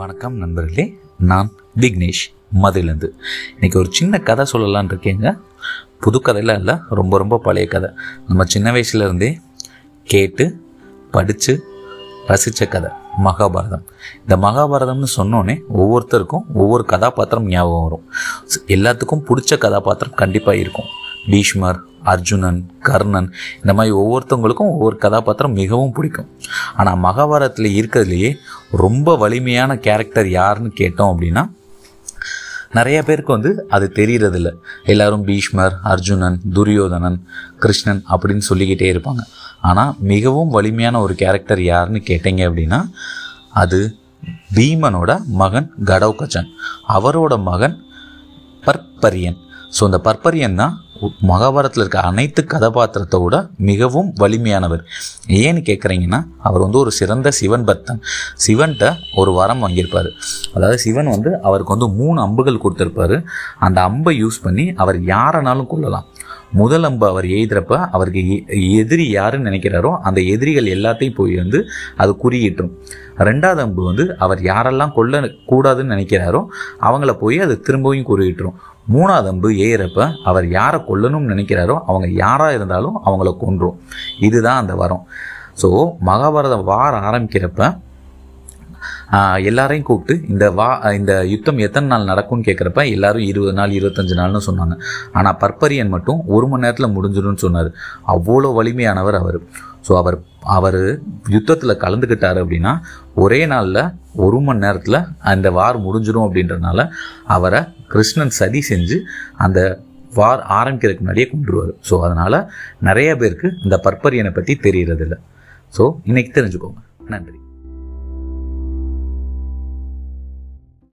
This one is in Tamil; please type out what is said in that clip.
வணக்கம் நண்பர்களே. நான் விக்னேஷ் மதுலேருந்து இன்னைக்கு ஒரு சின்ன கதை சொல்லலான் இருக்கேங்க. புது கதையெல்லாம் இல்லை ரொம்ப ரொம்ப பழைய கதை. நம்ம சின்ன வயசுலேருந்தே கேட்டு படித்து ரசித்த கதை. மகாபாரதம். இந்த மகாபாரதம்னு சொன்னோன்னே ஒவ்வொருத்தருக்கும் ஒவ்வொரு கதாபாத்திரம் ஞாபகம் வரும். எல்லாத்துக்கும் பிடிச்ச கதாபாத்திரம் கண்டிப்பாக இருக்கும். பீஷ்மர் அர்ஜுனன் கர்ணன் இந்த மாதிரி ஒவ்வொருத்தவங்களுக்கும் ஒவ்வொரு கதாபாத்திரம் மிகவும் பிடிக்கும். ஆனால் மகாபாரதத்தில் இருக்கிறதுலையே ரொம்ப வலிமையான கேரக்டர் யாருன்னு கேட்டோம் அப்படின்னா நிறைய பேருக்கு வந்து அது தெரியறதில்ல. எல்லாரும் பீஷ்மர் அர்ஜுனன் துரியோதனன் கிருஷ்ணன் அப்படின்னு சொல்லிக்கிட்டே இருப்பாங்க. ஆனால் மிகவும் வலிமையான ஒரு கேரக்டர் யாருன்னு கேட்டீங்க அப்படின்னா அது பீமனோட மகன் கடவுக்கச்சன். அவரோட மகன் பர்பரியன் ஸோ இந்த பர்பரியன் தான் மகாபாரதத்தில் இருக்க அனைத்து கதாபாத்திரத்தை விட மிகவும் வலிமையானவர். ஏன்னு கேட்குறீங்கன்னா அவர் வந்து ஒரு சிறந்த சிவன் பக்தன். சிவன்கிட்ட ஒரு வரம் வாங்கியிருப்பார். அதாவது சிவன் வந்து அவருக்கு வந்து மூணு அம்புகள் கொடுத்துருப்பாரு. அந்த அம்பை யூஸ் பண்ணி அவர் யாரனாலும் கொள்ளலாம் முதல் அம்பு அவர் எய்துறப்ப அவருக்கு எ- எதிரி யாருன்னு நினைக்கிறாரோ அந்த எதிரிகள் எல்லாத்தையும் போய் வந்து அது குறியிட்டுரும் ரெண்டாவது அம்பு வந்து அவர் யாரெல்லாம் கொல்ல கூடாதுன்னு நினைக்கிறாரோ அவங்கள போய் அது திரும்பவும் குறியிட்டுரும் மூணாவது அம்பு ஏறப்ப அவர் யாரை கொல்லணும்னு நினைக்கிறாரோ அவங்க யாராக இருந்தாலும் அவங்கள கொன்றும். இதுதான் அந்த வரம். ஸோ மகாபாரதம் வார ஆரம்பிக்கிறப்ப எல்லாரையும் கூப்பிட்டு இந்த வா இந்த யுத்தம் எத்தனை நாள் நடக்கும்னு கேட்குறப்ப எல்லாரும் இருபது நாள் இருபத்தஞ்சு நாள்னு சொன்னாங்க. ஆனால் பர்பரியன் மட்டும் ஒரு மணி நேரத்தில் முடிஞ்சிடும்னு சொன்னார். அவ்வளோ வலிமையானவர் அவர். ஸோ அவர் அவர் யுத்தத்தில் கலந்துக்கிட்டார் அப்படின்னா ஒரே நாளில் ஒரு மணி நேரத்தில் அந்த வார் முடிஞ்சிடும் அப்படின்றனால அவரை கிருஷ்ணன் சதி செஞ்சு அந்த வார் ஆரம்பிக்கிறதுக்கு முன்னாடியே கொண்டுருவார் ஸோ அதனால் நிறைய பேருக்கு இந்த பர்பரியனை பற்றி தெரியறதில்ல. ஸோ இன்னைக்கு தெரிஞ்சுக்கோங்க. நன்றி.